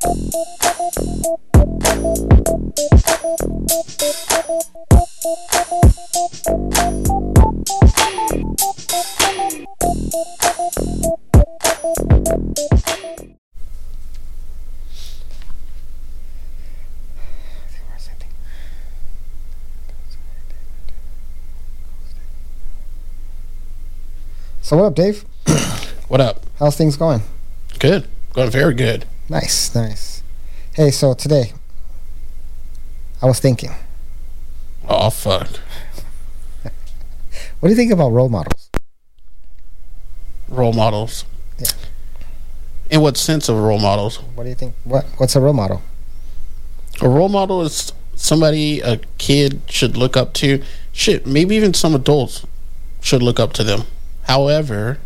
So what up, Dave? What up? How's things going? Good. Going very good. Nice, nice. Hey, so today I was thinking, Oh, fuck. what do you think about role models? Role models. Yeah. In what sense of role models? What do you think? What What's a role model? A role model is somebody a kid should look up to. Shit, maybe even some adults should look up to them. However,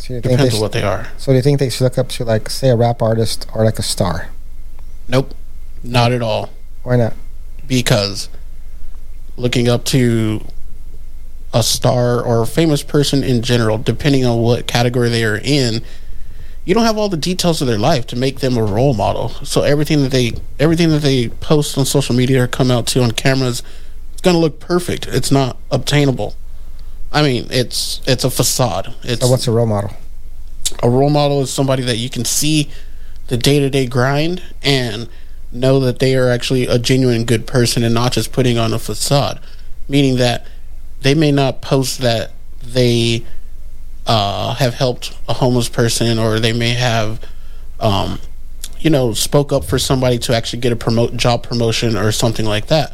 So you think they depends on what they are. So do you think they should look up to like say a rap artist or like a star? Nope. Not at all. Why not? because looking up to a star or a famous person in general, depending on what category they are in, you don't have all the details of their life to make them a role model. So everything that they everything that they post on social media or come out to on cameras, it's gonna look perfect. It's not obtainable. I mean, it's it's a facade. It's So what's a role model? a role model is somebody that you can see the day to day grind and know that they are actually a genuine good person and not just putting on a facade. Meaning that they may not post that they uh, have helped a homeless person or they may have, um, you know, spoke up for somebody to actually get a promote job promotion or something like that.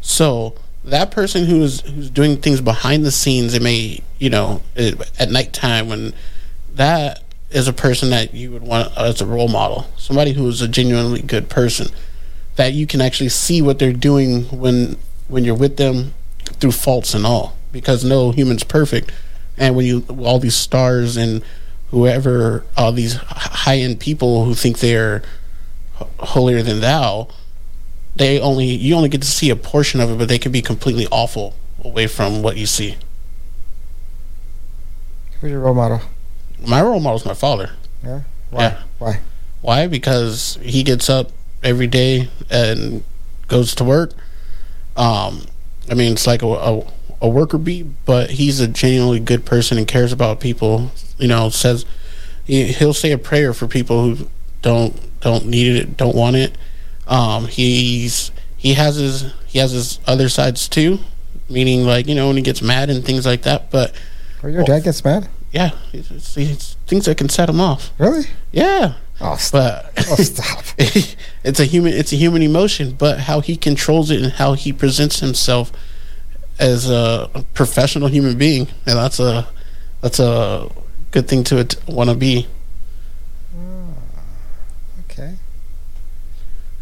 So that person who is who's doing things behind the scenes, it may, you know, at nighttime when that is a person that you would want as a role model. Somebody who is a genuinely good person that you can actually see what they're doing when when you're with them through faults and all because no human's perfect and when you all these stars and whoever all these high end people who think they're holier than thou they only you only get to see a portion of it but they can be completely awful away from what you see Who's your role model? my role model is my father Yeah. Why? Yeah. Why? Why? Because he gets up every day and goes to work. Um, I mean, it's like a, a, a worker bee, but he's a genuinely good person and cares about people. You know, says he, he'll say a prayer for people who don't don't need it, don't want it. Um, he's he has his he has his other sides too, meaning like you know when he gets mad and things like that. But Or your dad gets mad? yeah, it's, it's things that can set him off. Really? Yeah, Oh, stop. but Oh, stop. it's a human it's a human emotion but how he controls it and how he presents himself as a professional human being and that's a that's a good thing to want to be Okay.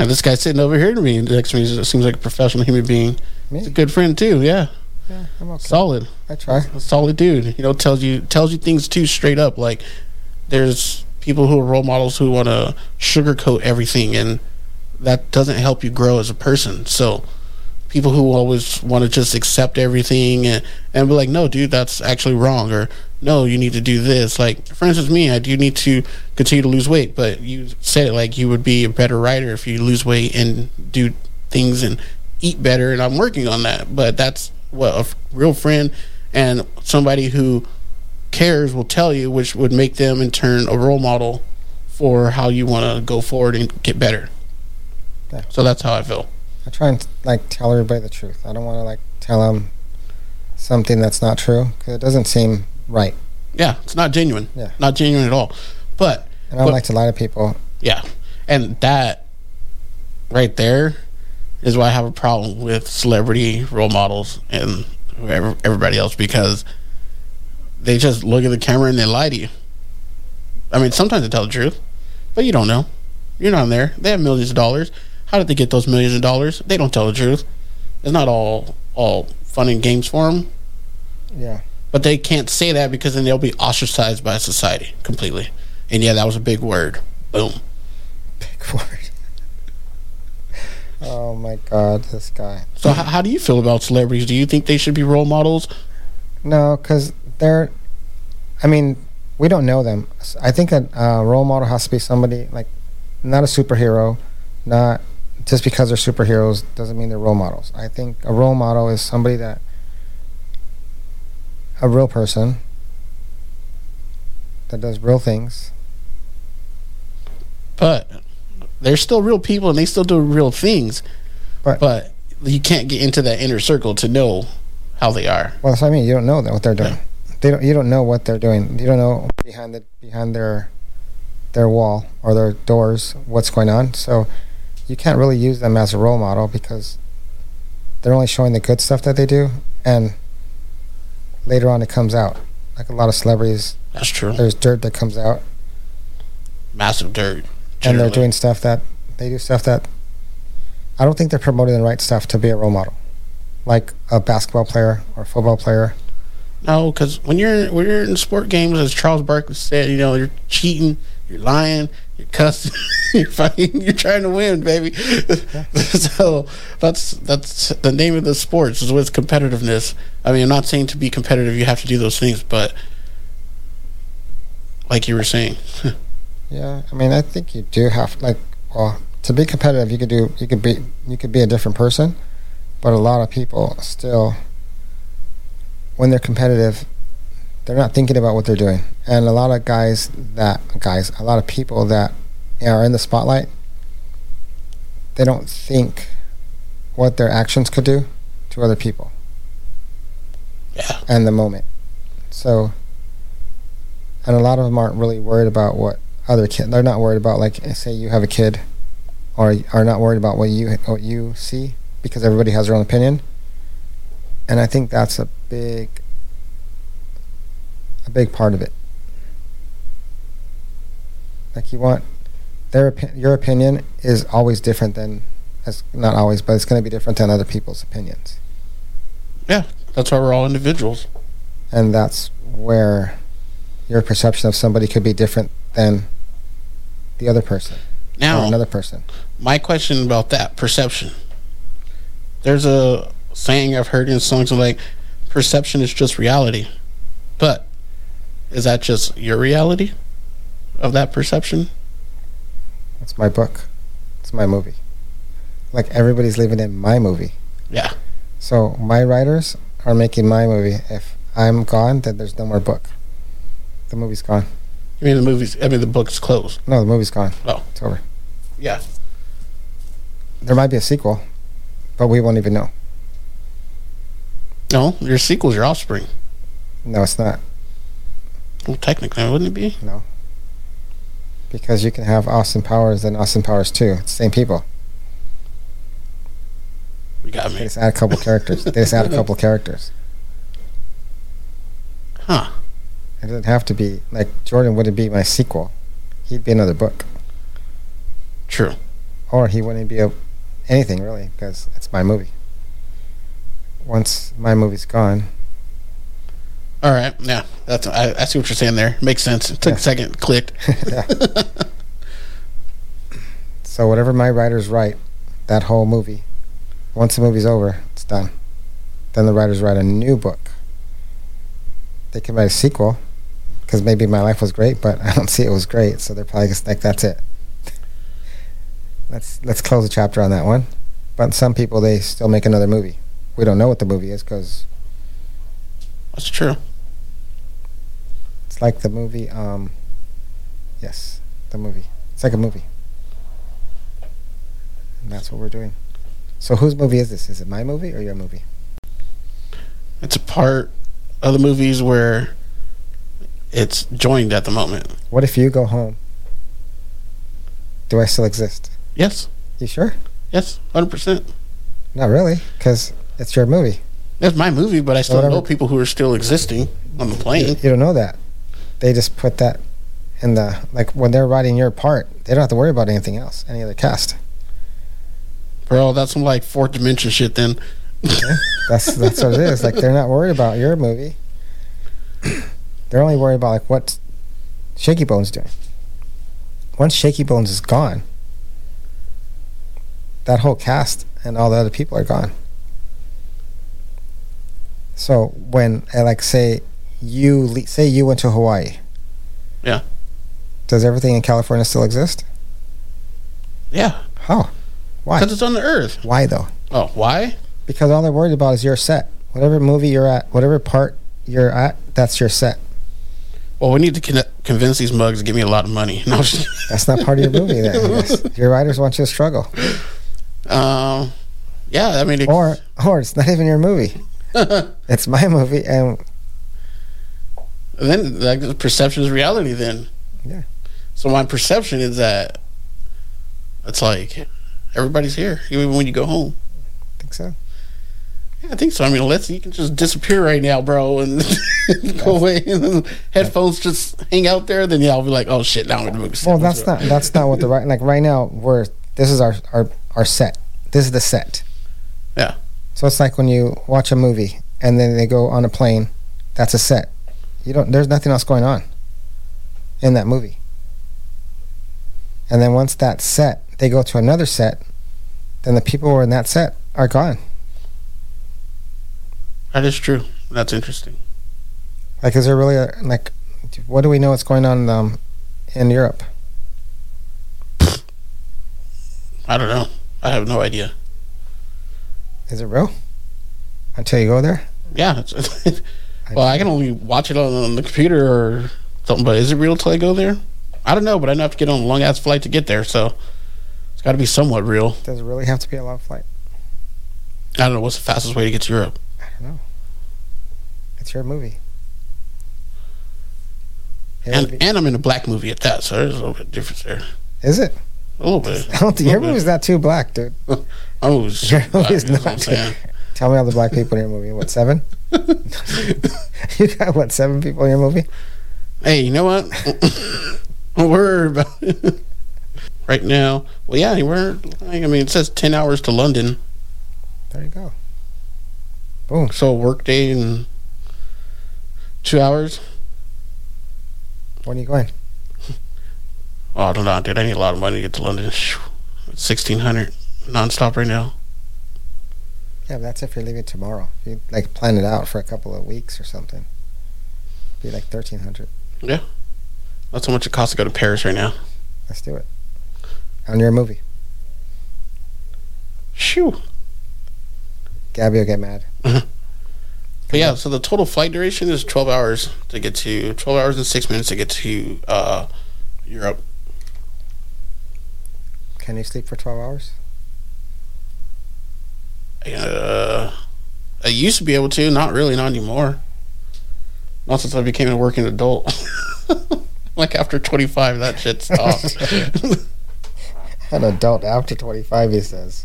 And this guy sitting over here to me next to me seems like a professional human being. He's a good friend too yeah. Yeah, I'm okay. solid. I try. a solid dude. You know tells you tells you things too straight up. Like there's people who are role models who want to sugarcoat everything and that doesn't help you grow as a person. So people who always want to just accept everything and, and be like no dude that's actually wrong or no you need to do this like for instance me i do need to continue to lose weight but you said it like you would be a better writer if you lose weight and do things and eat better and i'm working on that but that's what a f- real friend and somebody who cares will tell you which would make them in turn a role model for how you want to go forward and get better Yeah. so that's how i feel I try and like tell everybody the truth. I don't want to like tell them something that's not true because it doesn't seem right. Yeah, it's not genuine. Yeah. Not genuine at all. But And I don't But- like to lie to people. yeah, and that right there is why I have a problem with celebrity role models and everybody else because they just look at the camera and they lie to you. I mean, sometimes they tell the truth, but you don't know. You're not there. They have millions of dollars. How did they get those millions of dollars? They don't tell the truth. It's not all all fun and games for them. Yeah. But they can't say that because then they'll be ostracized by society completely. And yeah, that was a big word. Boom. Big word. oh my God, this guy. So, how, how do you feel about celebrities? Do you think they should be role models? No, because they're. I mean, we don't know them. I think a uh, role model has to be somebody like not a superhero, not just because they're superheroes doesn't mean they're role models. I think a role model is somebody that a real person that does real things. But they're still real people and they still do real things. But- but you can't get into that inner circle to know how they are. Well, that's what I mean. You don't know what they're doing. They don't. You don't know what they're doing. You don't know behind the behind their their wall or their doors what's going on. So you can't really use them as a role model because they're only showing the good stuff that they do, and later on it comes out. Like a lot of celebrities, That's true. there's dirt that comes out, Massive dirt. and they're doing stuff that they do stuff that I don't think they're promoting the right stuff to be a role model, like a basketball player or a football player. No, because when you're when you're in sport games, as Charles Barkley said, you know you're cheating, you're lying, you're cussing, you're fighting, you're trying to win, baby. so that's that's the name of the sports is with competitiveness. I mean, I'm not saying to be competitive you have to do those things, but like you were saying, Yeah, I mean, I think you do have like, well, to be competitive, you could do, you could be, you could be a different person, but a lot of people still, when they're competitive, they're not thinking about what they're doing, and a lot of guys that guys, a lot of people that are in the spotlight, they don't think what their actions could do to other people yeah, and the moment. So, and a lot of them aren't really worried about what other kid. They're not worried about like say you have a kid, or are not worried about what you what you see because everybody has their own opinion. And I think that's a big, a big part of it. Like you want their your opinion is always different than, as not always, but it's going to be different than other people's opinions. Yeah, that's why we're all individuals. and that's where your perception of somebody could be different than the other person or Now, another person. my question about that perception. There's a saying I've heard in songs like perception is just reality. But is that just your reality of that perception? It's my book. It's my movie. Like everybody's living in my movie. Yeah. So my writers are making my movie. If I'm gone, then there's no more book. The movie's gone. You mean the movie's I mean the book's closed. No, the movie's gone. Oh. It's over. Yeah. There might be a sequel, but we won't even know. No, your sequel's your offspring. No, it's not. Well technically wouldn't it be? No. Because you can have Austin Powers and Austin Powers 2. It's the same people. You got They me. just add a couple characters. They just add a couple characters. Huh. It doesn't have to be like Jordan wouldn't be my sequel. He'd be another book, True. or he wouldn't be a anything really because it's my movie. Once my movie's gone, All right. Yeah. That's I, I see what you're saying there. Makes sense. It took Yeah. a second, clicked. So whatever my writers write, that whole movie, once the movie's over, it's done. Then the writers write a new book. They can write a sequel, because maybe my life was great, but I don't see it was great, so they're probably just like, that's it. let's let's close the chapter on that one. But some people they still make another movie. We don't know what the movie is because That's true. It's like the movie. Um, yes, the movie. It's like a movie. And that's what we're doing. So whose movie is this? Is it my movie or your movie? It's a part of the movies where it's joined at the moment. What if you go home? Do I still exist? Yes. You sure? Yes. Hundred percent. Not really, because it's your movie. It's my movie, but I still Whatever. know people who are still existing on the You, plane. you don't know that. They just put that in the like when they're writing your part. They don't have to worry about anything else, any other cast. Bro, that's some like fourth dimension shit then. That's that's what it is. Like they're not worried about your movie. They're only worried about like what Shaky Bones doing. Once Shaky Bones is gone, that whole cast and all the other people are gone. So when I like say you le- say you went to Hawaii. Yeah. Does everything in California still exist? Yeah, How? Why? because it's on the Earth. Why though? Oh, why? Because all they're worried about is your set. Whatever movie you're at, whatever part you're at, that's your set. Well, we need to con- convince these mugs to give me a lot of money. No, That's not part of your movie. Then, Your writers want you to struggle, um, yeah. I mean, or or it's not even your movie. It's my movie, and then like perception is reality. Then, Yeah. So my perception is that it's like everybody's here, even when you go home. I think so. Yeah, I think so. I mean, let's you can just disappear right now, bro, and go away, and then headphones just hang out there. Then yeah, I'll be like, oh shit, now I'm in the movie. Well, that's not that's not what the right like right now. We're this is our our our set. This is the set. Yeah. So it's like when you watch a movie and then they go on a plane. That's a set. You don't. There's nothing else going on in that movie. And then once that's set, they go to another set. Then the people who are in that set are gone. That is true. That's interesting. Like, is there really a, like, what do we know what's going on um, in Europe? I don't know. I have no idea. Is it real? Until you go there. Yeah. Well, I can only watch it on, on the computer or something. But is it real till I go there? I don't know. But I know I have to get on a long ass flight to get there, so it's got to be somewhat real. Does it really have to be a long flight? I don't know what's the fastest way to get to Europe. I don't know. It's your movie. It And, be- and I'm in a black movie at that, so there's a little bit of difference there. is it? A little bit. I don't think your movie's not too black, dude. Oh, Your movie's not. saying. Tell me all the black people in your movie. What seven? you got what seven people in your movie? Hey, you know what? Don't worry about it. Right now, well, yeah, we're. I mean, it says ten hours to London, There you go. Boom. So work day and two hours. When are you going? Oh, I don't know, dude. I need a lot of money to get to London. Sixteen hundred nonstop right now. Yeah, but that's if you're leaving tomorrow. You like plan it out for a couple of weeks or something. Be like thirteen hundred. Yeah, That's how much it costs to go to Paris right now. Let's do it. On your movie, Shoo. Gabby will get mad. But yeah, so the total flight duration is twelve hours to get to twelve hours and six minutes to get to uh, Europe. Can you sleep for twelve hours? Uh, I used to be able to, not really, not anymore. Not since I became a working adult. like after 25, that shit stopped. An adult after twenty five, he says.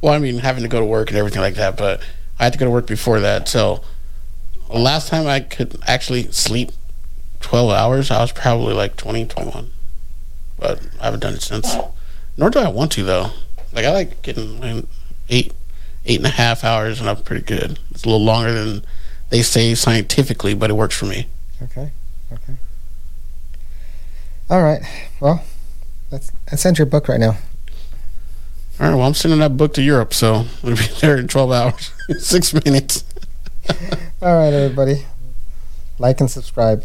well, I mean, having to go to work and everything like that, but I had to go to work before that. So, last time I could actually sleep 12 hours, I was probably like 20, 21. But I haven't done it since. Nor do I want to, though. Like, I like getting eight, eight and a half hours, and I'm pretty good. It's a little longer than they say scientifically, but it works for me. Okay. Okay. All right. Well, let's let's end your book right now. All right, well, I'm sending that book to Europe, so we'll be there in 12 hours, six minutes. All right, everybody. Like and subscribe.